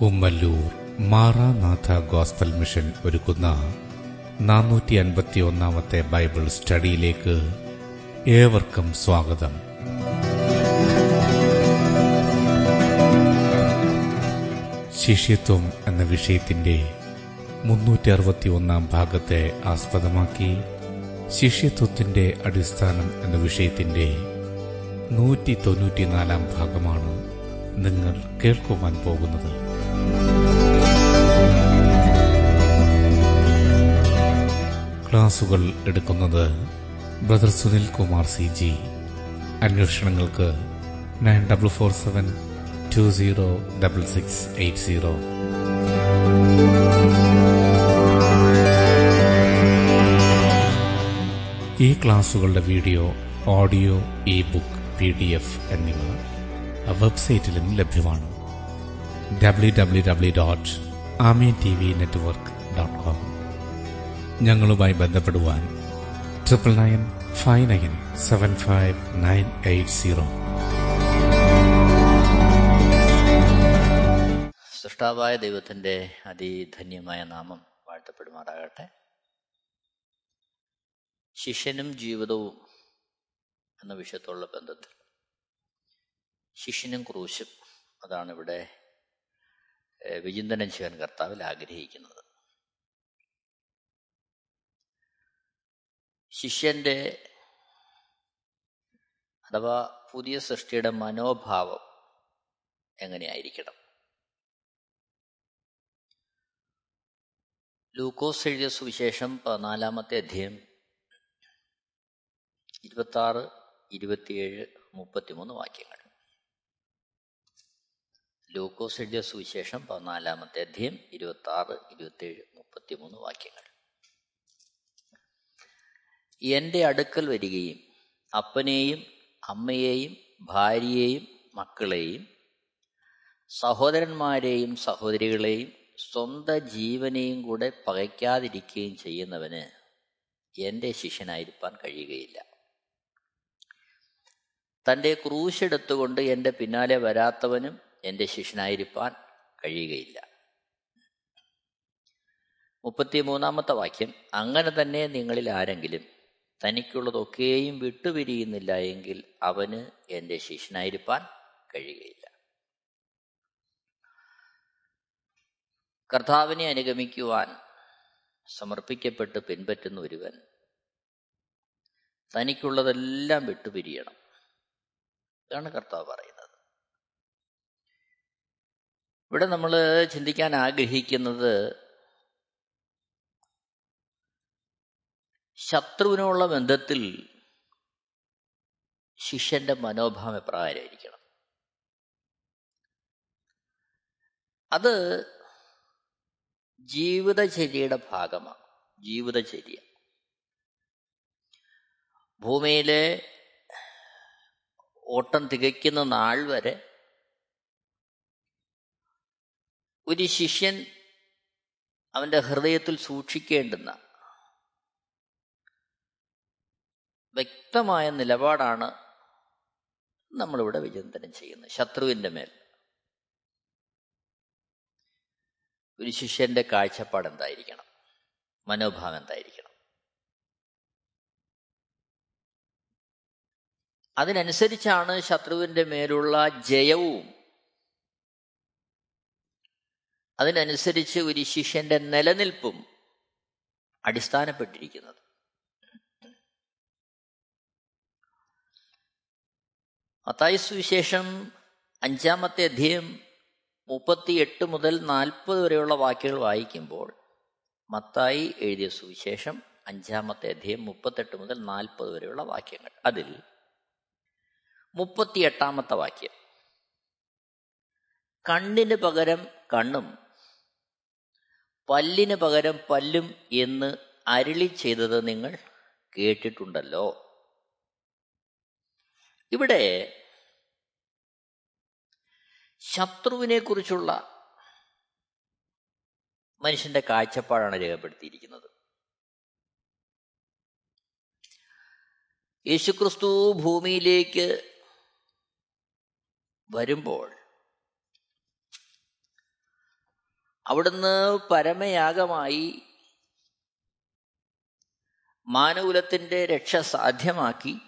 Kummallur Maranatha gospel mission ഒരുക്കുന്ന നാനൂറ്റി അൻപത്തി ഒന്നാമത്തെ ബൈബിൾ സ്റ്റഡിയിലേക്ക് ഏവർക്കും സ്വാഗതം. ശിഷ്യത്വം എന്ന വിഷയത്തിന്റെ മുന്നൂറ്റി അറുപത്തി ഒന്നാം ഭാഗത്തെ ആസ്പദമാക്കി ശിഷ്യത്വത്തിന്റെ അടിസ്ഥാനം എന്ന വിഷയത്തിന്റെ നൂറ്റി തൊണ്ണൂറ്റിനാലാം ഭാഗമാണ് നിങ്ങൾ കേൾക്കുവാൻ പോകുന്നത്. ക്ലാസുകൾ എടുക്കുന്നത് brother Sunil Kumar C G. അന്വേഷണങ്ങൾക്ക് nine double four seven two zero double six eight zero. ഈ ക്ലാസുകളുടെ video audio e book P D F എന്നിവ വെബ്സൈറ്റിലും ലഭ്യമാണ്. W dot Ameen T V network dot com ഞങ്ങളുമായി ബന്ധപ്പെടുവാൻ triple nine five nine seven five nine eight zero സൃഷ്ടാവായ ദൈവത്തിന്റെ അതിധന്യമായ നാമം വാഴ്ത്തപ്പെടുമാറാകട്ടെ. ശിഷ്യനും ജീവിതവും എന്ന വിഷയത്തോടുള്ള ബന്ധത്തിൽ ശിഷ്യനും ക്രൂശും അതാണ് ഇവിടെ വിചിന്തനം ചെയ്യാൻ കർത്താവിൽ ആഗ്രഹിക്കുന്നത്. ശിഷ്യന്റെ അഥവാ പുതിയ സൃഷ്ടിയുടെ മനോഭാവം എങ്ങനെയായിരിക്കണം? ലൂക്കോസ് എഴുതിയ സുവിശേഷം പതിനാലാമത്തെ അധ്യയം ഇരുപത്തി ആറ് ഇരുപത്തിയേഴ് മുപ്പത്തിമൂന്ന് വാക്യങ്ങൾ. ലൂക്കോസ് എഴുതിയ സുവിശേഷം പതിനാലാമത്തെ അധ്യയം ഇരുപത്തി ആറ് ഇരുപത്തിയേഴ് മുപ്പത്തിമൂന്ന് വാക്യങ്ങൾ. എന്റെ അടുക്കൽ വരികയും അപ്പനെയും അമ്മയെയും ഭാര്യയെയും മക്കളെയും സഹോദരന്മാരെയും സഹോദരികളെയും സ്വന്ത ജീവനെയും കൂടെ പകയ്ക്കാതിരിക്കുകയും ചെയ്യുന്നവന് എന്റെ ശിഷ്യനായിരിക്കാൻ കഴിയുകയില്ല. തന്റെ ക്രൂശെടുത്തുകൊണ്ട് എന്റെ പിന്നാലെ വരാത്തവനും എന്റെ ശിഷ്യനായിരിക്കാൻ കഴിയുകയില്ല. മുപ്പത്തിമൂന്നാമത്തെ വാക്യം അങ്ങനെ തന്നെ നിങ്ങളിൽ ആരെങ്കിലും തനിക്കുള്ളതൊക്കെയും വിട്ടുപിരിയുന്നില്ല എങ്കിൽ അവന് എന്റെ ശിഷ്യനായിരിക്കാൻ കഴിയുകയില്ല. കർത്താവിനെ അനുഗമിക്കുവാൻ സമർപ്പിക്കപ്പെട്ട് പിൻപറ്റുന്ന ഒരുവൻ തനിക്കുള്ളതെല്ലാം വിട്ടുപിരിയണം ഇതാണ് കർത്താവ് പറയുന്നത്. ഇവിടെ നമ്മൾ ചിന്തിക്കാൻ ആഗ്രഹിക്കുന്നത് ശത്രുവിനുള്ള ബന്ധത്തിൽ ശിഷ്യന്റെ മനോഭാവം എപ്രകാരമായിരിക്കണം? അത് ജീവിതചര്യയുടെ ഭാഗമാണ്. ജീവിതചര്യ. ഭൂമിയിലെ ഓട്ടം തികയ്ക്കുന്ന നാൾ വരെ ഒരു ശിഷ്യൻ അവന്റെ ഹൃദയത്തിൽ സൂക്ഷിക്കേണ്ടുന്ന വ്യക്തമായ നിലപാടാണ് നമ്മളിവിടെ വിചിന്തനം ചെയ്യുന്നത് ശത്രുവിന്റെ മേൽ. ഒരു ശിഷ്യന്റെ കാഴ്ചപ്പാട് എന്തായിരിക്കണം? മനോഭാവം എന്തായിരിക്കണം? അതിനനുസരിച്ചാണ് ശത്രുവിന്റെ മേലുള്ള ജയവും അതിനനുസരിച്ച് ഒരു ശിഷ്യന്റെ നിലനിൽപ്പും അടിസ്ഥാനപ്പെട്ടിരിക്കുന്നത്. മത്തായി സുവിശേഷം അഞ്ചാമത്തെ അധ്യയം മുപ്പത്തിയെട്ട് മുതൽ നാൽപ്പത് വരെയുള്ള വാക്യങ്ങൾ വായിക്കുമ്പോൾ മത്തായി എഴുതിയ സുവിശേഷം അഞ്ചാമത്തെ അധ്യയം മുപ്പത്തെട്ട് മുതൽ നാൽപ്പത് വരെയുള്ള വാക്യങ്ങൾ. അതിൽ മുപ്പത്തിയെട്ടാമത്തെ വാക്യം കണ്ണിന് പകരം കണ്ണും പല്ലിന് പകരം പല്ലും എന്ന് അരുളി ചെയ്തത് നിങ്ങൾ കേട്ടിട്ടുണ്ടല്ലോ. ഇവിടെ ശത്രുവിനെ കുറിച്ചുള്ള മനുഷ്യന്റെ കാഴ്ചപ്പാടാണ് രേഖപ്പെടുത്തിയിരിക്കുന്നത്. യേശുക്രിസ്തു ഭൂമിയിലേക്ക് വരുമ്പോൾ അവിടുന്ന് പരമയാഗമായി മാനകുലത്തിന്റെ രക്ഷ സാധ്യമാക്കി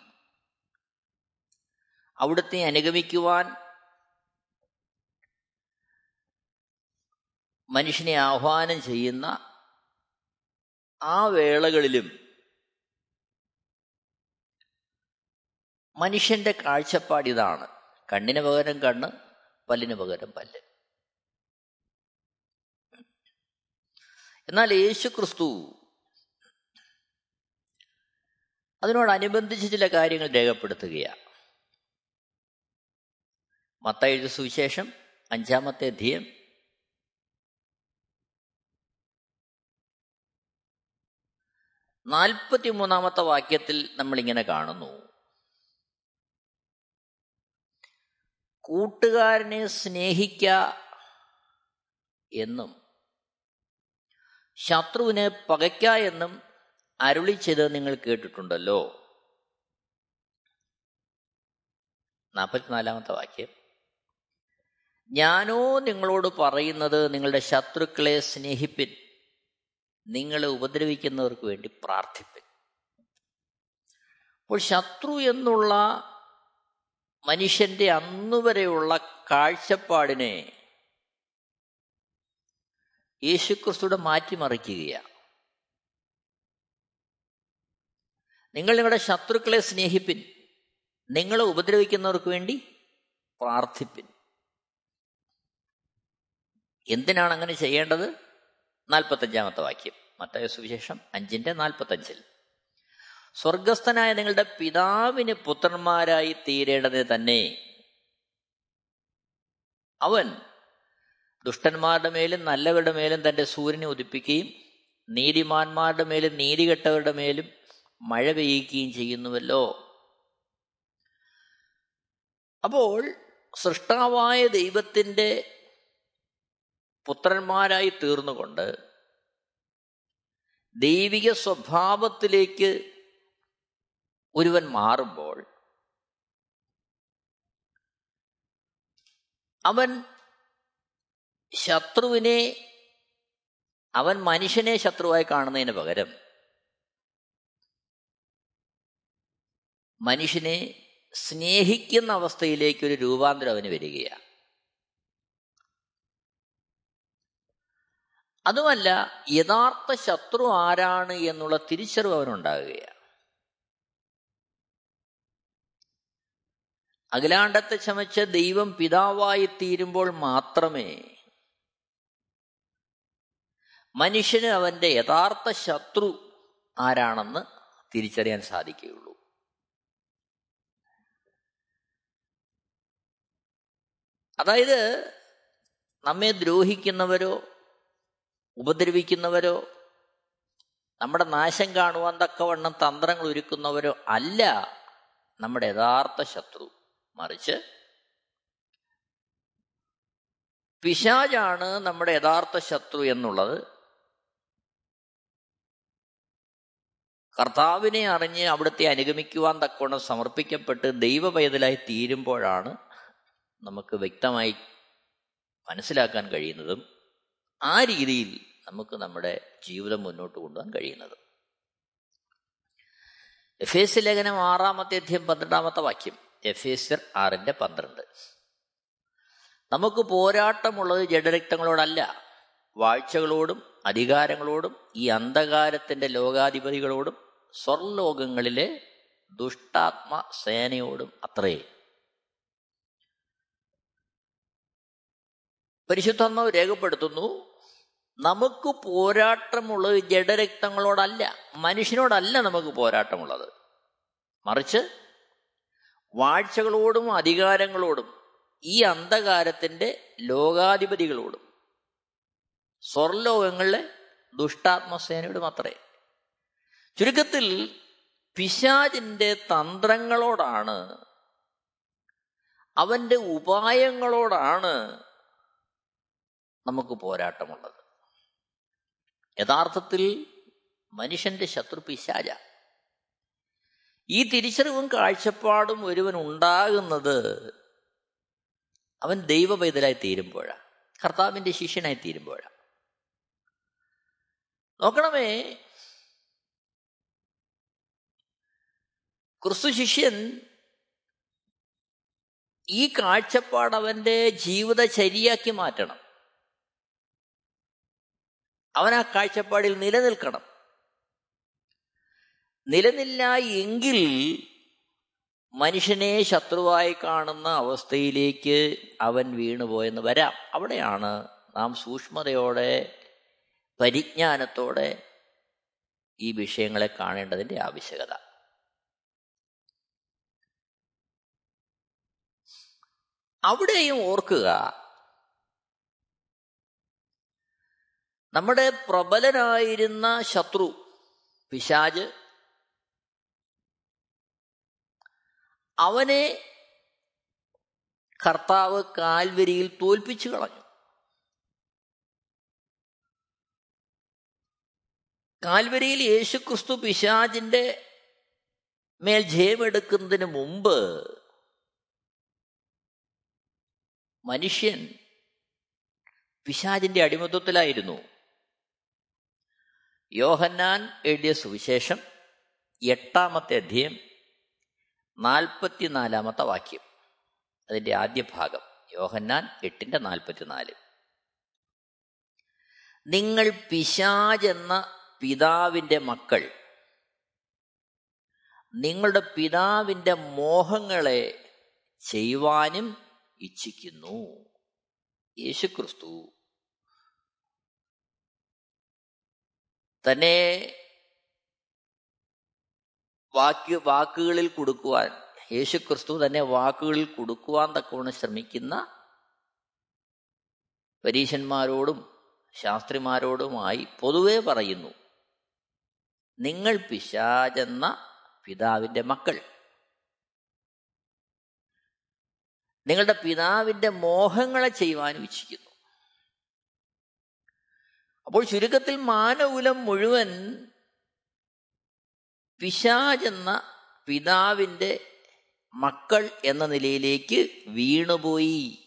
അവിടുത്തെ അനുഗമിക്കുവാൻ മനുഷ്യനെ ആഹ്വാനം ചെയ്യുന്ന ആ വേളകളിലും മനുഷ്യന്റെ കാഴ്ചപ്പാട് ഇതാണ്. കണ്ണിന് പകരം കണ്ണ് പല്ലിന് പകരം പല്ല്. എന്നാൽ യേശു ക്രിസ്തു അതിനോടനുബന്ധിച്ച് ചില കാര്യങ്ങൾ രേഖപ്പെടുത്തുകയാണ്. മത്തയുടെ സുവിശേഷം അഞ്ചാമത്തെ അധ്യയം. നാൽപ്പത്തി മൂന്നാമത്തെ വാക്യത്തിൽ നമ്മളിങ്ങനെ കാണുന്നു. കൂട്ടുകാരനെ സ്നേഹിക്ക എന്നും ശത്രുവിനെ പകയ്ക്ക എന്നും അരുളി ചെയ്ത് നിങ്ങൾ കേട്ടിട്ടുണ്ടല്ലോ. നാൽപ്പത്തിനാലാമത്തെ വാക്യം. ഞാനോ നിങ്ങളോട് പറയുന്നത് നിങ്ങളുടെ ശത്രുക്കളെ സ്നേഹിപ്പിൻ. നിങ്ങളെ ഉപദ്രവിക്കുന്നവർക്ക് വേണ്ടി പ്രാർത്ഥിപ്പിൻ. അപ്പോൾ ശത്രു എന്നുള്ള മനുഷ്യന്റെ അന്നുവരെയുള്ള കാഴ്ചപ്പാടിനെ യേശുക്രിസ്തുടെ മാറ്റിമറിക്കുകയാണ്. നിങ്ങൾ നിങ്ങളുടെ ശത്രുക്കളെ സ്നേഹിപ്പിൻ. നിങ്ങളെ ഉപദ്രവിക്കുന്നവർക്ക് വേണ്ടി പ്രാർത്ഥിപ്പിൻ. എന്തിനാണ് അങ്ങനെ ചെയ്യേണ്ടത്? നാൽപ്പത്തഞ്ചാമത്തെ വാക്യം. മത്തായ സുവിശേഷം അഞ്ചിന്റെ നാൽപ്പത്തഞ്ചിൽ. സ്വർഗസ്ഥനായ നിങ്ങളുടെ പിതാവിന് പുത്രന്മാരായി തീരേണ്ടത് തന്നെ അവൻ ദുഷ്ടന്മാരുടെ മേലും നല്ലവരുടെ മേലും തന്റെ സൂര്യനെ ഉദിപ്പിക്കുകയും നീതിമാന്മാരുടെ മേലും നീതികെട്ടവരുടെ മേലും മഴ പെയ്യിക്കുകയും ചെയ്യുന്നുവല്ലോ. അപ്പോൾ സൃഷ്ടാവായ ദൈവത്തിന്റെ പുത്രന്മാരായി തീർന്നുകൊണ്ട് ദൈവിക സ്വഭാവത്തിലേക്ക് ഒരുവൻ മാറുമ്പോൾ അവൻ ശത്രുവിനെ അവൻ മനുഷ്യനെ ശത്രുവായി കാണുന്നതിന് പകരം മനുഷ്യനെ സ്നേഹിക്കുന്ന അവസ്ഥയിലേക്ക് ഒരു രൂപാന്തരം അവന് വരികയാണ്. അതുമല്ല യഥാർത്ഥ ശത്രു ആരാണ് എന്നുള്ള തിരിച്ചറിവ് അവനുണ്ടാകുകയാണ്. അഖിലാണ്ടത്തെ ചമച്ച ദൈവം പിതാവായി തീരുമ്പോൾ മാത്രമേ മനുഷ്യന് അവന്റെ യഥാർത്ഥ ശത്രു ആരാണെന്ന് തിരിച്ചറിയാൻ സാധിക്കുകയുള്ളൂ. അതായത് നമ്മെ ദ്രോഹിക്കുന്നവരോ ഉപദ്രവിക്കുന്നവരോ നമ്മുടെ നാശം കാണുവാൻ തക്കവണ്ണം തന്ത്രങ്ങൾ ഒരുക്കുന്നവരോ അല്ല നമ്മുടെ യഥാർത്ഥ ശത്രു. മറിച്ച് പിശാജാണ് നമ്മുടെ യഥാർത്ഥ ശത്രു എന്നുള്ളത് കർത്താവിനെ അറിഞ്ഞ് അവിടുത്തെ അനുഗമിക്കുവാൻ തക്കവണ്ണം സമർപ്പിക്കപ്പെട്ട് ദൈവപൈതലായി തീരുമ്പോഴാണ് നമുക്ക് വ്യക്തമായി മനസ്സിലാക്കാൻ കഴിയുന്നതും ആ രീതിയിൽ നമുക്ക് നമ്മുടെ ജീവിതം മുന്നോട്ട് കൊണ്ടുപോകാൻ കഴിയുന്നതും. എഫ് എസ് ലേഖനം ആറാമത്തെ അധ്യയം പന്ത്രണ്ടാമത്തെ വാക്യം. എഫ് എസ് ആറിന്റെ പന്ത്രണ്ട്. നമുക്ക് പോരാട്ടമുള്ളത് ജഡരക്തങ്ങളോടല്ല വാഴ്ചകളോടും അധികാരങ്ങളോടും ഈ അന്ധകാരത്തിന്റെ ലോകാധിപതികളോടും സ്വർലോകങ്ങളിലെ ദുഷ്ടാത്മ സേനയോടും അത്രേ. പരിശുദ്ധാത്മാവ് രേഖപ്പെടുത്തുന്നു നമുക്ക് പോരാട്ടമുള്ളത് ജഡരക്തങ്ങളോടല്ല മനുഷ്യനോടല്ല നമുക്ക് പോരാട്ടമുള്ളത്. മറിച്ച് വാഴ്ചകളോടും അധികാരങ്ങളോടും ഈ അന്ധകാരത്തിന്റെ ലോകാധിപതികളോടും സ്വർലോകങ്ങളിലെ ദുഷ്ടാത്മസേനയോടും അത്രേ. ചുരുക്കത്തിൽ പിശാജിന്റെ തന്ത്രങ്ങളോടാണ് അവന്റെ ഉപായങ്ങളോടാണ് നമുക്ക് പോരാട്ടമുള്ളത്. യഥാർത്ഥത്തിൽ മനുഷ്യന്റെ ശത്രു പിശാച. ഈ തിരിച്ചറിവും കാഴ്ചപ്പാടും ഒരുവൻ ഉണ്ടാകുന്നത് അവൻ ദൈവപൈതലായി തീരുമ്പോഴാണ് കർത്താവിന്റെ ശിഷ്യനായി തീരുമ്പോഴാണ് നോക്കണമേ ക്രിസ്തു ശിഷ്യൻ ഈ കാഴ്ചപ്പാട് ജീവിത ജീവിതചര്യയാക്കി മാറ്റണം. അവൻ ആ കാഴ്ചപ്പാടിൽ നിലനിൽക്കണം. നിലനില്ല എങ്കിൽ മനുഷ്യനെ ശത്രുവായി കാണുന്ന അവസ്ഥയിലേക്ക് അവൻ വീണുപോയെന്ന് വരാം. അവിടെയാണ് നാം സൂക്ഷ്മതയോടെ പരിജ്ഞാനത്തോടെ ഈ വിഷയങ്ങളെ കാണേണ്ടതിന്റെ ആവശ്യകത. അവിടെയും ഓർക്കുക. നമ്മുടെ പ്രബലനായിരുന്ന ശത്രു പിശാജ് അവനെ കർത്താവ് കാൽവരിയിൽ തോൽപ്പിച്ചു കളഞ്ഞു. കാൽവരിയിൽ യേശുക്രിസ്തു പിശാജിന്റെ മേൽ ജയമെടുക്കുന്നതിന് മുമ്പ് മനുഷ്യൻ പിശാചിന്റെ അടിമത്വത്തിലായിരുന്നു യോഹന്നാൻ എഴുതിയ സുവിശേഷം എട്ടാമത്തെ അധ്യയം നാൽപ്പത്തിനാലാമത്തെ വാക്യം. അതിന്റെ ആദ്യ ഭാഗം യോഹന്നാൻ എട്ടിന്റെ നാൽപ്പത്തിനാല്. നിങ്ങൾ പിശാജെന്ന പിതാവിന്റെ മക്കൾ നിങ്ങളുടെ പിതാവിന്റെ മോഹങ്ങളെ ചെയ്യുവാനും ഇച്ഛിക്കുന്നു. യേശുക്രിസ്തു തന്നെ വാക്യ വാക്കുകളിൽ കൊടുക്കുവാൻ യേശുക്രിസ്തു തന്നെ വാക്കുകളിൽ കൊടുക്കുവാൻ തക്കവണ്ണം ശ്രമിക്കുന്ന പരീശന്മാരോടും ശാസ്ത്രിമാരോടുമായി പൊതുവെ പറയുന്നു നിങ്ങൾ പിശാചെന്ന പിതാവിന്റെ മക്കൾ. നിങ്ങളുടെ പിതാവിന്റെ മോഹങ്ങളെ ചെയ്യുവാനും ഇച്ഛിക്കുന്നു. അപ്പോൾ ചുരുക്കത്തിൽ മാനകുലം മുഴുവൻ പിശാചെന്ന പിതാവിന്റെ മക്കൾ എന്ന നിലയിലേക്ക് വീണുപോയി.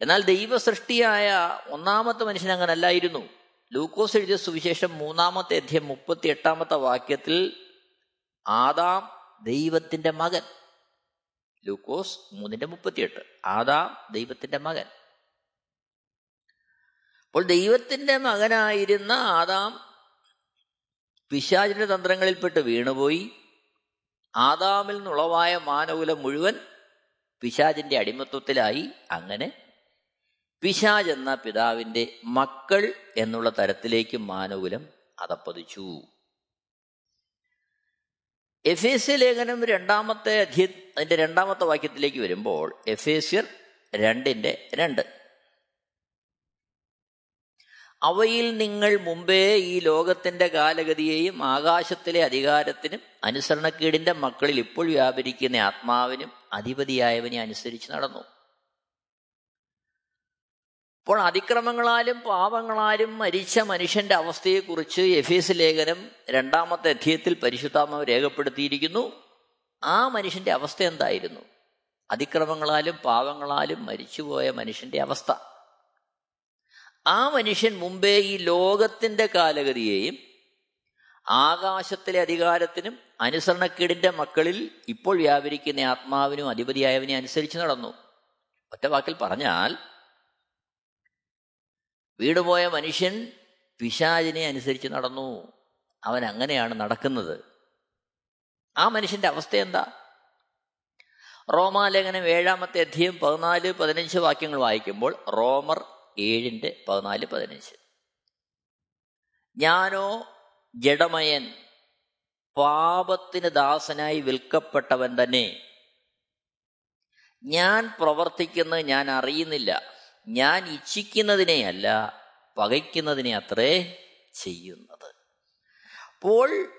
എന്നാൽ ദൈവസൃഷ്ടിയായ ഒന്നാമത്തെ മനുഷ്യൻ അങ്ങനെ അല്ലായിരുന്നു ലൂക്കോസ് എഴുതിയ സുവിശേഷം മൂന്നാമത്തെ അധ്യയം മുപ്പത്തി എട്ടാമത്തെ വാക്യത്തിൽ ആദാം ദൈവത്തിന്റെ മകൻ. ലൂക്കോസ് മൂന്നിന്റെ മുപ്പത്തിയെട്ട്. ആദാം ദൈവത്തിന്റെ മകൻ. അപ്പോൾ ദൈവത്തിന്റെ മകനായിരുന്ന ആദാം പിശാചിന്റെ തന്ത്രങ്ങളിൽപ്പെട്ട് വീണുപോയി. ആദാമിൽ നിന്നുളവായ മാനകുലം മുഴുവൻ പിശാചിന്റെ അടിമത്വത്തിലായി. അങ്ങനെ പിശാജ് എന്ന പിതാവിന്റെ മക്കൾ എന്നുള്ള തരത്തിലേക്ക് മാനകുലം അതപ്പതിച്ചു. എഫേസ്യ ലേഖനം രണ്ടാമത്തെ അധ്യ അതിന്റെ രണ്ടാമത്തെ വാക്യത്തിലേക്ക് വരുമ്പോൾ എഫേസ്യർ രണ്ടിന്റെ രണ്ട്. അവയിൽ നിങ്ങൾ മുമ്പേ ഈ ലോകത്തിന്റെ കാലഗതിയെയും ആകാശത്തിലെ അധികാരത്തിനും അനുസരണക്കേടിന്റെ മക്കളിൽ ഇപ്പോൾ വ്യാപരിക്കുന്ന ആത്മാവിനും അധിപതിയായവനെ അനുസരിച്ച് നടന്നു. അപ്പോൾ അതിക്രമങ്ങളാലും പാപങ്ങളാലും മരിച്ച മനുഷ്യന്റെ അവസ്ഥയെക്കുറിച്ച് എഫീസ് ലേഖനം രണ്ടാമത്തെ അധ്യയത്തിൽ പരിശുദ്ധാത്മാവ് രേഖപ്പെടുത്തിയിരിക്കുന്നു. ആ മനുഷ്യന്റെ അവസ്ഥ എന്തായിരുന്നു? അതിക്രമങ്ങളാലും പാപങ്ങളാലും മരിച്ചുപോയ മനുഷ്യന്റെ അവസ്ഥ. ആ മനുഷ്യൻ മുമ്പേ ഈ ലോകത്തിന്റെ കാലഗതിയെയും ആകാശത്തിലെ അധികാരത്തിനും അനുസരണക്കേടിന്റെ മക്കളിൽ ഇപ്പോൾ വ്യാപരിക്കുന്ന ആത്മാവിനും അധിപതിയായവനെ അനുസരിച്ച് നടന്നു. ഒറ്റ വാക്കിൽ പറഞ്ഞാൽ വീടുപോയ മനുഷ്യൻ പിശാചിനെ അനുസരിച്ച് നടന്നു. അവൻ അങ്ങനെയാണ് നടക്കുന്നത്. ആ മനുഷ്യന്റെ അവസ്ഥ എന്താ? റോമാലേഖനം ഏഴാമത്തെ അധ്യയം പതിനാല് പതിനഞ്ച് വാക്യങ്ങൾ വായിക്കുമ്പോൾ റോമർ ഏഴിന്റെ പതിനാല് പതിനഞ്ച്. ഞാനോ ജഡമയൻ പാപത്തിന് ദാസനായി വിൽക്കപ്പെട്ടവൻ തന്നെ. ഞാൻ പ്രവർത്തിക്കുന്നത് ഞാൻ അറിയുന്നില്ല. ഞാൻ ഇച്ഛിക്കുന്നതിനെയല്ല പകയ്ക്കുന്നതിനെ അത്രേ ചെയ്യുന്നത്. അപ്പോൾ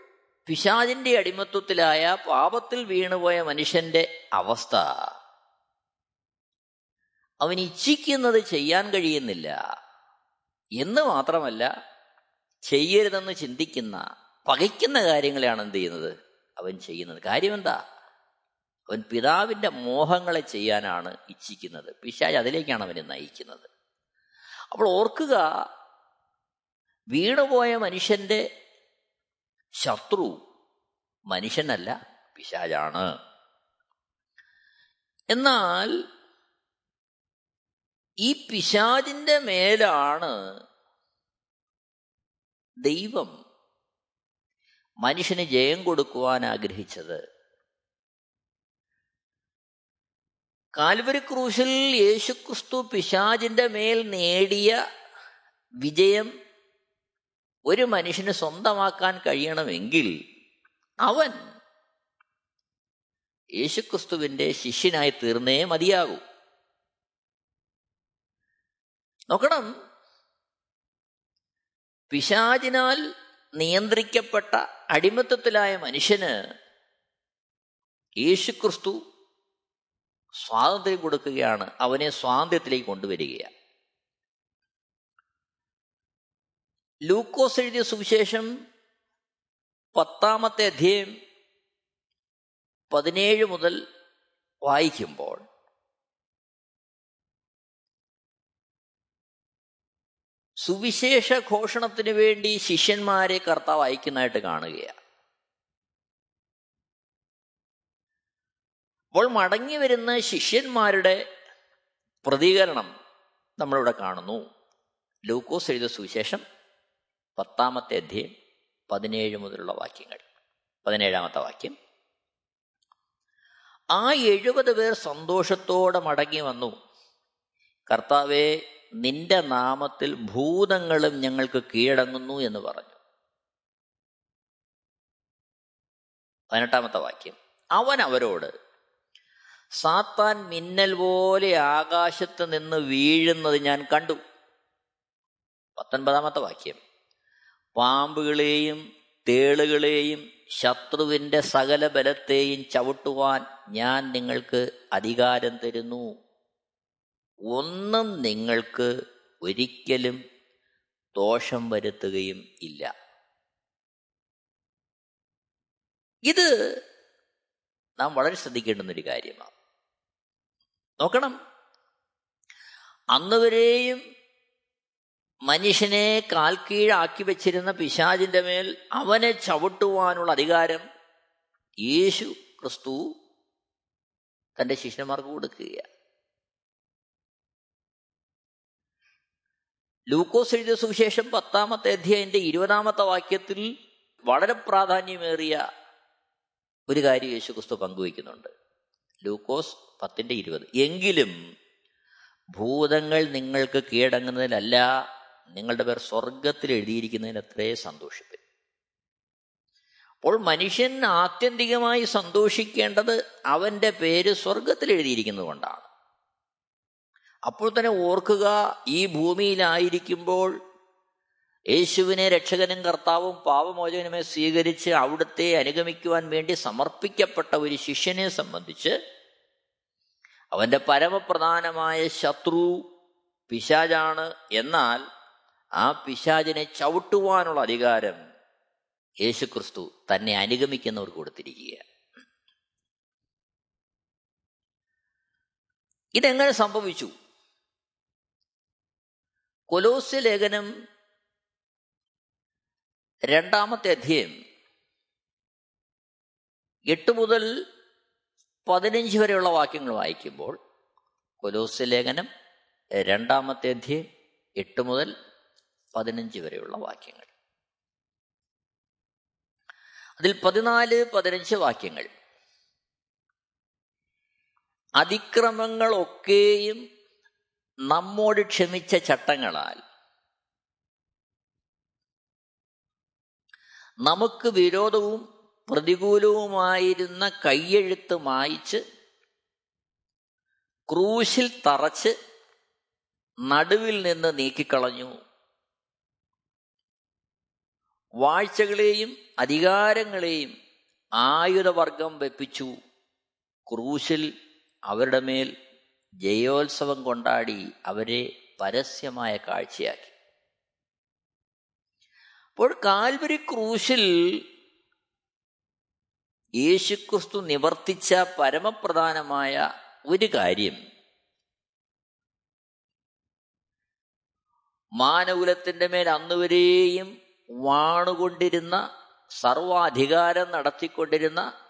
പിശാചിന്റെ അടിമത്വത്തിലായ പാപത്തിൽ വീണുപോയ മനുഷ്യന്റെ അവസ്ഥ. അവൻ ഇച്ഛിക്കുന്നത് ചെയ്യാൻ കഴിയുന്നില്ല. എന്ന് മാത്രമല്ല ചെയ്യരുതെന്ന് ചിന്തിക്കുന്ന പകയ്ക്കുന്ന കാര്യങ്ങളെയാണ് എന്ത് ചെയ്യുന്നത്? അവൻ ചെയ്യുന്നത്. കാര്യം എന്താ അവൻ പിതാവിന്റെ മോഹങ്ങളെ ചെയ്യാനാണ് ഇച്ഛിക്കുന്നത്. പിശാജ് അതിലേക്കാണ് അവനെ നയിക്കുന്നത്. അപ്പോൾ ഓർക്കുക വീണുപോയ മനുഷ്യന്റെ ശത്രു മനുഷ്യനല്ല പിശാജാണ് എന്നാൽ ഈ പിശാജിന്റെ മേലാണ് ദൈവം മനുഷ്യന് ജയം കൊടുക്കുവാൻ ആഗ്രഹിച്ചത്. കാൽവരി ക്രൂശിൽ യേശുക്രിസ്തു പിശാജിന്റെ മേൽ നേടിയ വിജയം ഒരു മനുഷ്യന് സ്വന്തമാക്കാൻ കഴിയണമെങ്കിൽ അവൻ യേശുക്രിസ്തുവിന്റെ ശിഷ്യനായി തീർന്നേ മതിയാകൂ. നോക്കണം. പിശാജിനാൽ നിയന്ത്രിക്കപ്പെട്ട അടിമത്തത്തിലായ മനുഷ്യന് യേശുക്രിസ്തു സ്വാതന്ത്ര്യം കൊടുക്കുകയാണ് അവനെ സ്വാതന്ത്ര്യത്തിലേക്ക് കൊണ്ടുവരികയാണ്. ലൂക്കോസ് എഴുതിയ സുവിശേഷം പത്താമത്തെ അധ്യയം പതിനേഴ് മുതൽ വായിക്കുമ്പോൾ സുവിശേഷ ഘോഷണത്തിന് വേണ്ടി ശിഷ്യന്മാരെ കർത്താവ് അയക്കുന്നതായിട്ട് കാണുകയാണ്. അപ്പോൾ മടങ്ങി വരുന്ന ശിഷ്യന്മാരുടെ പ്രതികരണം നമ്മളിവിടെ കാണുന്നു. ലൂക്കോസ് എഴുത സുവിശേഷം പത്താമത്തെ അധ്യയം പതിനേഴ് മുതലുള്ള വാക്യങ്ങൾ. പതിനേഴാമത്തെ വാക്യം. ആ എഴുപത് പേർ സന്തോഷത്തോടെ മടങ്ങി വന്നു. കർത്താവെ നിന്റെ നാമത്തിൽ ഭൂതങ്ങളും ഞങ്ങൾക്ക് കീഴടങ്ങുന്നു എന്ന് പറഞ്ഞു. പതിനെട്ടാമത്തെ വാക്യം. അവൻ അവരോട് സാത്താൻ മിന്നൽ പോലെ ആകാശത്ത് നിന്ന് വീഴുന്നത് ഞാൻ കണ്ടു. പത്തൊൻപതാമത്തെ വാക്യം. പാമ്പുകളെയും തേളുകളെയും ശത്രുവിന്റെ സകല ബലത്തെയും ചവിട്ടുവാൻ ഞാൻ നിങ്ങൾക്ക് അധികാരം തരുന്നു. ഒന്നും നിങ്ങൾക്ക് ഒരിക്കലും ദോഷം വരുത്തുകയും ഇല്ല. ഇത് നാം വളരെ ശ്രദ്ധിക്കേണ്ടുന്നൊരു കാര്യമാണ്. നോക്കണം. അന്നുവരെയും മനുഷ്യനെ കാൽക്കീഴാക്കി വെച്ചിരുന്ന പിശാചിന്റെ മേൽ അവനെ ചവിട്ടുവാനുള്ള അധികാരം യേശു ക്രിസ്തു തന്റെ ശിഷ്യന്മാർക്ക് കൊടുക്കുകയാണ്. ലൂക്കോസ് എഴുതിയ സുവിശേഷം പത്താമത്തെ അധ്യായന്റെ ഇരുപതാമത്തെ വാക്യത്തിൽ വളരെ പ്രാധാന്യമേറിയ ഒരു കാര്യം യേശു ക്രിസ്തു പങ്കുവയ്ക്കുന്നുണ്ട്. ലൂക്കോസ് പത്തിന്റെ ഇരുപത്. എങ്കിലും ഭൂതങ്ങൾ നിങ്ങൾക്ക് കീഴടങ്ങുന്നതിലല്ല നിങ്ങളുടെ പേർ സ്വർഗത്തിൽ എഴുതിയിരിക്കുന്നതിന് അത്രേ അപ്പോൾ മനുഷ്യൻ ആത്യന്തികമായി സന്തോഷിക്കേണ്ടത് അവന്റെ പേര് സ്വർഗത്തിൽ എഴുതിയിരിക്കുന്നത് കൊണ്ടാണ്. അപ്പോൾ തന്നെ ഓർക്കുക ഈ ഭൂമിയിലായിരിക്കുമ്പോൾ യേശുവിനെ രക്ഷകനും കർത്താവും പാപമോചകനുമേ സ്വീകരിച്ച് അവിടുത്തെ അനുഗമിക്കുവാൻ വേണ്ടി സമർപ്പിക്കപ്പെട്ട ഒരു ശിഷ്യനെ സംബന്ധിച്ച് അവന്റെ പരമപ്രധാനമായ ശത്രു പിശാജാണ് എന്നാൽ ആ പിശാജിനെ ചവിട്ടുവാനുള്ള അധികാരം യേശുക്രിസ്തു തന്നെ അനുഗമിക്കുന്നവർ കൊടുത്തിരിക്കുക ഇതെങ്ങനെ സംഭവിച്ചു? കൊലോസ്യ ലേഖനം രണ്ടാമത്തെ അധ്യയം. എട്ട് മുതൽ പതിനഞ്ച് വരെയുള്ള വാക്യങ്ങൾ വായിക്കുമ്പോൾ കൊലോസ് ലേഖനം രണ്ടാമത്തെ അധ്യയം എട്ട് മുതൽ പതിനഞ്ച് വരെയുള്ള വാക്യങ്ങൾ. അതിൽ പതിനാല് പതിനഞ്ച് വാക്യങ്ങൾ. അതിക്രമങ്ങളൊക്കെയും നമ്മോട് ക്ഷമിച്ച ചട്ടങ്ങളാൽ നമുക്ക് വിരോധവും പ്രതികൂലവുമായിരുന്ന കയ്യെഴുത്ത് മായിച്ച് ക്രൂശിൽ തറച്ച് നടുവിൽ നിന്ന് നീക്കിക്കളഞ്ഞു. വാഴ്ചകളെയും അധികാരങ്ങളെയും ആയുധവർഗം വെപ്പിച്ചു. ക്രൂശിൽ അവരുടെ മേൽ ജയോത്സവം കൊണ്ടാടി അവരെ പരസ്യമായ കാഴ്ചയാക്കി. അപ്പോൾ കാൽവരി ക്രൂശിൽ യേശുക്രിസ്തു നിവർത്തിച്ച പരമപ്രധാനമായ ഒരു കാര്യം. മാനകുലത്തിന്റെ മേൽ അന്നുവരെയും വാണുകൊണ്ടിരുന്ന സർവാധികാരം നടത്തിക്കൊണ്ടിരുന്ന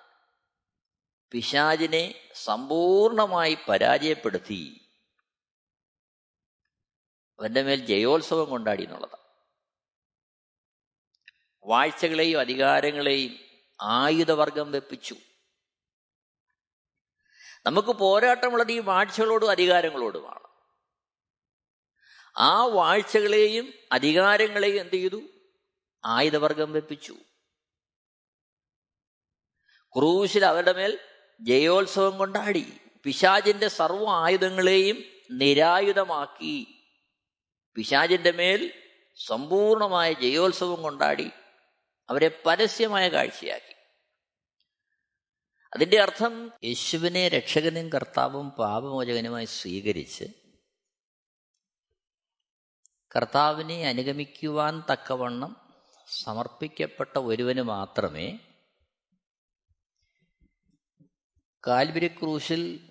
പിശാചിനെ സമ്പൂർണമായി പരാജയപ്പെടുത്തി. അവന്റെ മേൽ ജയോത്സവം കൊണ്ടാടി എന്നുള്ളതാണ്. വാഴ്ചകളെയും അധികാരങ്ങളെയും ആയുധവർഗം വെപ്പിച്ചു. നമുക്ക് പോരാട്ടമുള്ളത് ഈ വാഴ്ചകളോടും അധികാരങ്ങളോടുമാണ് ആ വാഴ്ചകളെയും അധികാരങ്ങളെയും എന്ത് ചെയ്തു? ആയുധവർഗം വെപ്പിച്ചു. ക്രൂശിൽ അവരുടെ മേൽ ജയോത്സവം കൊണ്ടാടി. പിശാചിന്റെ സർവ ആയുധങ്ങളെയും നിരായുധമാക്കി. പിശാചിന്റെ മേൽ സമ്പൂർണമായ ജയോത്സവം കൊണ്ടാടി. അവരെ പരസ്യമായ കാഴ്ചയാക്കി. അതിന്റെ അർത്ഥം യേശുവിനെ രക്ഷകനും കർത്താവും പാപമോചകനുമായി സ്വീകരിച്ച് കർത്താവിനെ അനുഗമിക്കുവാൻ തക്കവണ്ണം സമർപ്പിക്കപ്പെട്ട ഒരുവന് മാത്രമേ കാൽവരി ക്രൂശിൽ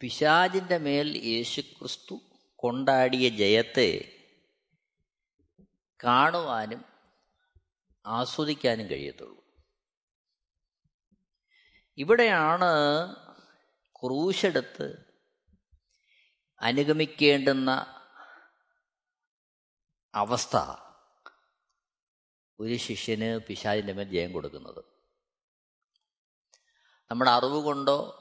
പിശാജിന്റെ മേൽ യേശുക്രിസ്തു കൊണ്ടാടിയ ജയത്തെ കാണുവാനും ആസ്വദിക്കാനും കഴിയത്തുള്ളൂ. ഇവിടെയാണ് ക്രൂശെടുത്ത് അനുഗമിക്കേണ്ടുന്ന അവസ്ഥ ഒരു ശിഷ്യന് പിശാചിന്റെ മേൽ ജയം കൊടുക്കുന്നത്. നമ്മുടെ അറിവ് കൊണ്ടോ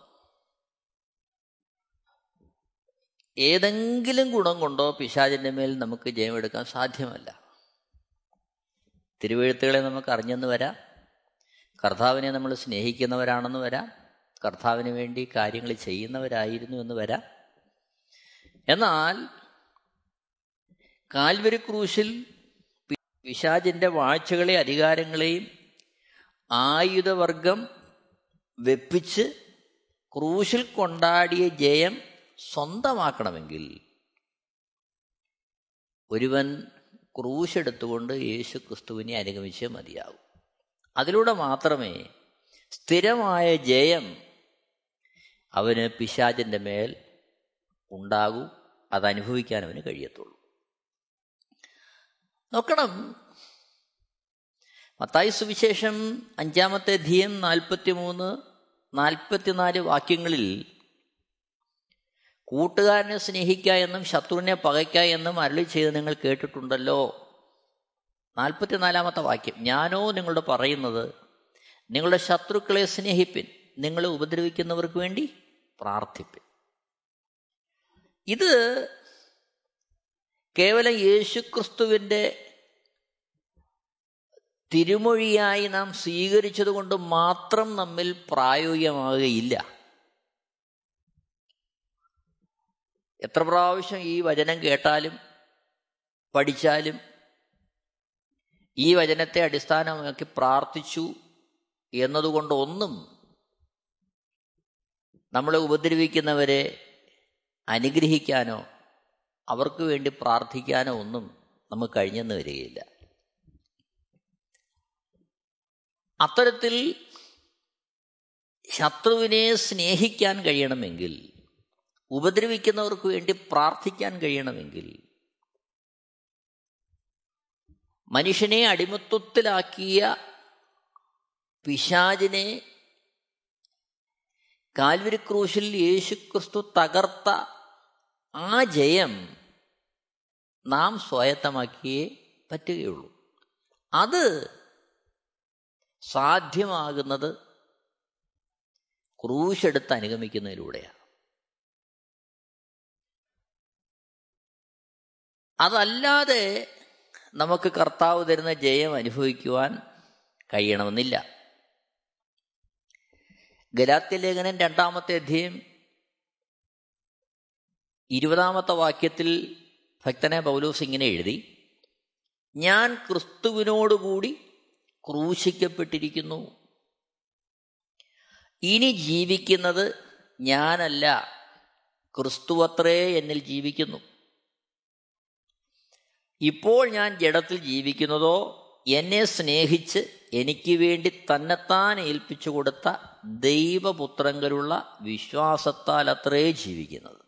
ഏതെങ്കിലും ഗുണം കൊണ്ടോ പിശാചിന്റെ മേൽ നമുക്ക് ജയമെടുക്കാൻ സാധ്യമല്ല. തിരുവഴുത്തുകളെ നമുക്ക് അറിഞ്ഞെന്ന് വരാം. കർത്താവിനെ നമ്മൾ സ്നേഹിക്കുന്നവരാണെന്ന് വരാം. കർത്താവിന് വേണ്ടി കാര്യങ്ങൾ ചെയ്യുന്നവരായിരുന്നു എന്ന് വരാം. എന്നാൽ കാൽവരി ക്രൂശിൽ പിശാചിന്റെ വാഴ്ചകളെ അധികാരങ്ങളെയും ആയുധവർഗം വെപ്പിച്ച് ക്രൂശിൽ കൊണ്ടാടിയ ജയം സ്വന്തമാക്കണമെങ്കിൽ ഒരുവൻ ക്രൂശെടുത്തുകൊണ്ട് യേശു ക്രിസ്തുവിനെ അനുഗമിച്ചേ മതിയാകും അതിലൂടെ മാത്രമേ സ്ഥിരമായ ജയം അവന് പിശാചിന്റെ മേൽ ഉണ്ടാകൂ അതനുഭവിക്കാൻ അവന് കഴിയത്തുള്ളൂ. നോക്കണം. മത്തായി സുവിശേഷം അഞ്ചാമത്തെ ധ്യം നാൽപ്പത്തി മൂന്ന് നാൽപ്പത്തിനാല് വാക്യങ്ങളിൽ കൂട്ടുകാരനെ സ്നേഹിക്കുക എന്നും ശത്രുവിനെ പകയ്ക്ക എന്നും അരളി ചെയ്ത് നിങ്ങൾ കേട്ടിട്ടുണ്ടല്ലോ. നാൽപ്പത്തിനാലാമത്തെ വാക്യം. ഞാനോ നിങ്ങളോട് പറയുന്നത് നിങ്ങളുടെ ശത്രുക്കളെ സ്നേഹിപ്പിൻ നിങ്ങളെ ഉപദ്രവിക്കുന്നവർക്ക് വേണ്ടി പ്രാർത്ഥിപ്പിൻ. ഇത് കേവലം യേശുക്രിസ്തുവിന്റെ തിരുമൊഴിയായി നാം സ്വീകരിച്ചതുകൊണ്ട് മാത്രം നമ്മിൽ പ്രായോഗികമാകുകയില്ല എത്ര പ്രാവശ്യം ഈ വചനം കേട്ടാലും പഠിച്ചാലും ഈ വചനത്തെ അടിസ്ഥാനമാക്കി പ്രാർത്ഥിച്ചു എന്നതുകൊണ്ട് ഒന്നും നമ്മളെ ഉപദ്രവിക്കുന്നവരെ അനുഗ്രഹിക്കാനോ അവർക്ക് വേണ്ടി പ്രാർത്ഥിക്കാനോ ഒന്നും നമുക്ക് കഴിഞ്ഞെന്ന് വരികയില്ല. അത്തരത്തിൽ ശത്രുവിനെ സ്നേഹിക്കാൻ കഴിയണമെങ്കിൽ ഉപദ്രവിക്കുന്നവർക്ക് വേണ്ടി പ്രാർത്ഥിക്കാൻ കഴിയണമെങ്കിൽ മനുഷ്യനെ അടിമത്വത്തിലാക്കിയ പിശാചിനെ കാൽവരി ക്രൂശിൽ യേശുക്രിസ്തു തകർത്ത ആ ജയം നാം സ്വായത്തമാക്കിയേ പറ്റുകയുള്ളൂ. അത് സാധ്യമാകുന്നത് ക്രൂശെടുത്ത് അനുഗമിക്കുന്നതിലൂടെയാണ്. അതല്ലാതെ നമുക്ക് കർത്താവ് തരുന്ന ജയം അനുഭവിക്കുവാൻ കഴിയണമെന്നില്ല. ഗലാത്യ ലേഖനം രണ്ടാമത്തെ അധ്യയം ഇരുപതാമത്തെ വാക്യത്തിൽ ഭക്തനെ പൗലോസ് ഇങ്ങനെ എഴുതി ഞാൻ ക്രിസ്തുവിനോടുകൂടി ക്രൂശിക്കപ്പെട്ടിരിക്കുന്നു. ഇനി ജീവിക്കുന്നത് ഞാനല്ല ക്രിസ്തുവത്രേ എന്നിൽ ജീവിക്കുന്നു. ഇപ്പോൾ ഞാൻ ജഡത്തിൽ ജീവിക്കുന്നതോ എന്നെ സ്നേഹിച്ച് എനിക്ക് വേണ്ടി തന്നെത്താൻ ഏൽപ്പിച്ചു കൊടുത്ത ദൈവപുത്രങ്കലുള്ള വിശ്വാസത്താൽ അത്രേ ജീവിക്കുന്നത്.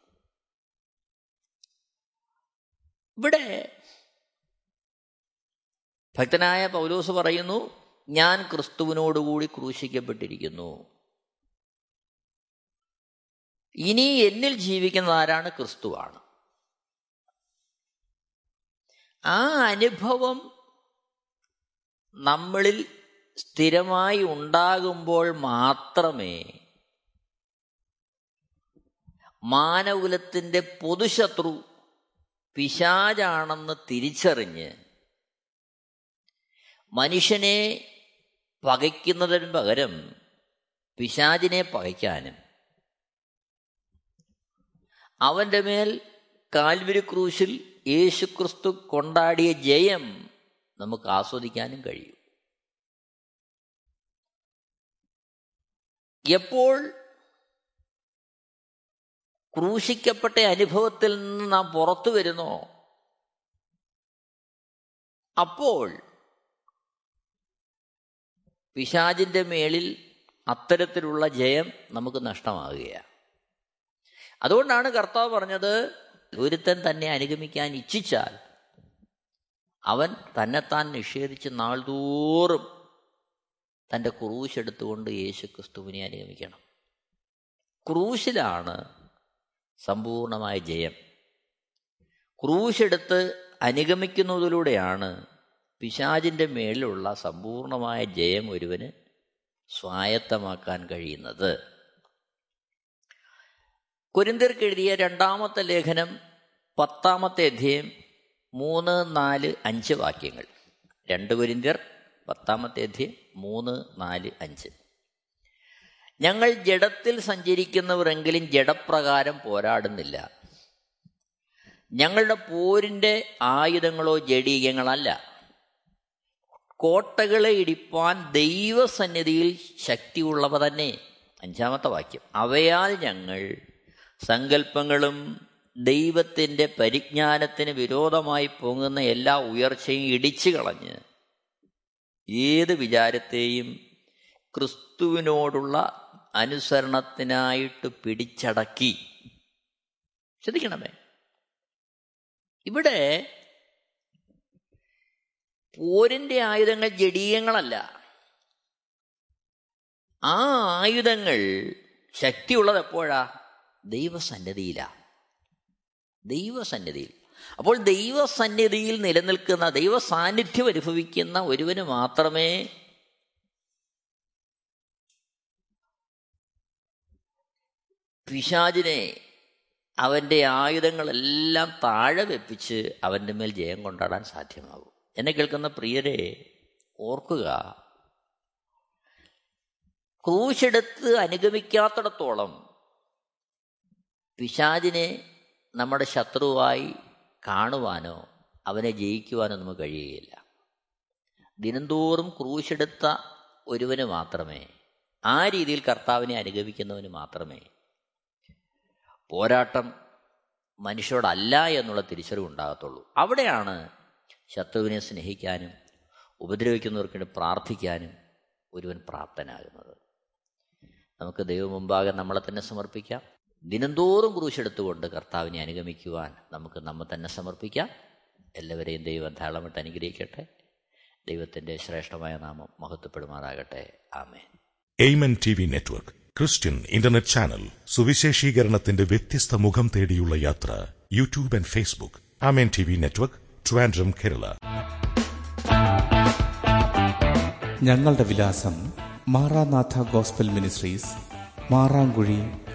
ഇവിടെ ഭക്തനായ പൗലോസ് പറയുന്നു ഞാൻ ക്രിസ്തുവിനോടുകൂടി ക്രൂശിക്കപ്പെട്ടിരിക്കുന്നു. ഇനി എന്നിൽ ജീവിക്കുന്ന ആരാണ്? ക്രിസ്തുവാണ്. ആ അനുഭവം നമ്മളിൽ സ്ഥിരമായി ഉണ്ടാകുമ്പോൾ മാത്രമേ മാനകുലത്തിന്റെ പൊതുശത്രു പിശാചാണെന്ന് തിരിച്ചറിഞ്ഞ് മനുഷ്യനെ പകയ്ക്കുന്നതിന് പകരം പിശാചിനെ പകയ്ക്കാനും അവന്റെ മേൽ കാൽവരി ക്രൂശിൽ യേശുക്രിസ്തു കൊണ്ടാടിയ ജയം നമുക്ക് ആസ്വദിക്കാനും കഴിയും. എപ്പോൾ ക്രൂശിക്കപ്പെട്ട അനുഭവത്തിൽ നിന്ന് നാം പുറത്തു വരുന്നോ? അപ്പോൾ പിശാചിന്റെ മേളിൽ അത്തരത്തിലുള്ള ജയം നമുക്ക് നഷ്ടമാകുകയാണ്. അതുകൊണ്ടാണ് കർത്താവ് പറഞ്ഞത് ഒരുത്തൻ തന്നെ അനുഗമിക്കാൻ ഇച്ഛിച്ചാൽ അവൻ തന്നെത്താൻ നിഷേധിച്ച് നാൾതോറും തന്റെ ക്രൂശെടുത്തുകൊണ്ട് യേശു ക്രിസ്തുവിനെ അനുഗമിക്കണം. ക്രൂശിലാണ് സമ്പൂർണമായ ജയം. ക്രൂശെടുത്ത് അനുഗമിക്കുന്നതിലൂടെയാണ് പിശാജിന്റെ മേലുള്ള സമ്പൂർണമായ ജയം ഒരുവന് സ്വായത്തമാക്കാൻ കഴിയുന്നത്. കുരിന്തിർക്ക് എഴുതിയ രണ്ടാമത്തെ ലേഖനം പത്താമത്തെ അധ്യയം മൂന്ന് നാല് അഞ്ച് വാക്യങ്ങൾ. രണ്ട് കുരിന്തിയർ പത്താമത്തെ അധ്യയം മൂന്ന് നാല് അഞ്ച്. ഞങ്ങൾ ജഡത്തിൽ സഞ്ചരിക്കുന്നവരെങ്കിലും ജഡപ്രകാരം പോരാടുന്നില്ല. ഞങ്ങളുടെ പോരിന്റെ ആയുധങ്ങളോ ജഡീകങ്ങളല്ല. കോട്ടകളെ ഇടിപ്പാൻ ദൈവസന്നിധിയിൽ ശക്തിയുള്ളവ തന്നെ. അഞ്ചാമത്തെ വാക്യം. അവയാൽ ഞങ്ങൾ സങ്കല്പങ്ങളും ദൈവത്തിന്റെ പരിജ്ഞാനത്തിന് വിരോധമായി പൊങ്ങുന്ന എല്ലാ ഉയർച്ചയും ഇടിച്ചു കളഞ്ഞ് ഏത് വിചാരത്തെയും ക്രിസ്തുവിനോടുള്ള അനുസരണത്തിനായിട്ട് പിടിച്ചടക്കി. ശ്രദ്ധിക്കണമേ. ഇവിടെ പോരിന്റെ ആയുധങ്ങൾ ജഡീയങ്ങളല്ല. ആ ആയുധങ്ങൾ ശക്തിയുള്ളത് എപ്പോഴാ? ദൈവസന്നിധിയിലാ. ദൈവസന്നിധിയിൽ. അപ്പോൾ ദൈവസന്നിധിയിൽ നിലനിൽക്കുന്ന ദൈവ സാന്നിധ്യം അനുഭവിക്കുന്ന ഒരുവന് മാത്രമേ പിശാജിനെ അവന്റെ ആയുധങ്ങളെല്ലാം താഴെ വെപ്പിച്ച് അവന്റെ മേൽ ജയം കൊണ്ടാടാൻ സാധ്യമാകും. എന്നെ കേൾക്കുന്ന പ്രിയരെ ഓർക്കുക ക്രൂശെടുത്ത് അനുഗമിക്കാത്തിടത്തോളം പിശാജിനെ നമ്മുടെ ശത്രുവായി കാണുവാനോ അവനെ ജയിക്കുവാനോ നമുക്ക് കഴിയുകയില്ല. ദിനംതോറും ക്രൂശെടുത്ത ഒരുവന് മാത്രമേ ആ രീതിയിൽ കർത്താവിനെ അനുഗമിക്കുന്നവന് മാത്രമേ പോരാട്ടം മനുഷ്യരോടല്ല എന്നുള്ള തിരിച്ചറിവ് ഉണ്ടാകത്തുള്ളൂ. അവിടെയാണ് ശത്രുവിനെ സ്നേഹിക്കാനും ഉപദ്രവിക്കുന്നവർക്ക് വേണ്ടി പ്രാർത്ഥിക്കാനും ഒരുവൻ പ്രാപ്തനാകുന്നത്. നമുക്ക് ദൈവം മുമ്പാകെ നമ്മളെ തന്നെ സമർപ്പിക്കാം. ദിനംതോറും ക്രൂശെടുത്തുകൊണ്ട് കർത്താവിനെ അനുഗമിക്കുവാൻ നമുക്ക് നമ്മെ തന്നെ സമർപ്പിക്കാം. എല്ലാവരെയും ദൈവം ധാരാളമായിട്ട് അനുഗ്രഹിക്കട്ടെ. ദൈവത്തിന്റെ ശ്രേഷ്ഠമായ നാമം മഹത്വപ്പെടുമാറാകട്ടെ. ആമേൻ. Amen T V network Christian internet channel സുവിശേഷീകരണത്തിന്റെ വ്യത്യസ്ത മുഖം തേടിയുള്ള യാത്ര YouTube and Facebook Amen T V network Trivandrum Kerala ഞങ്ങളുടെ വിലാസം Maranatha gospel ministries Marankuzhi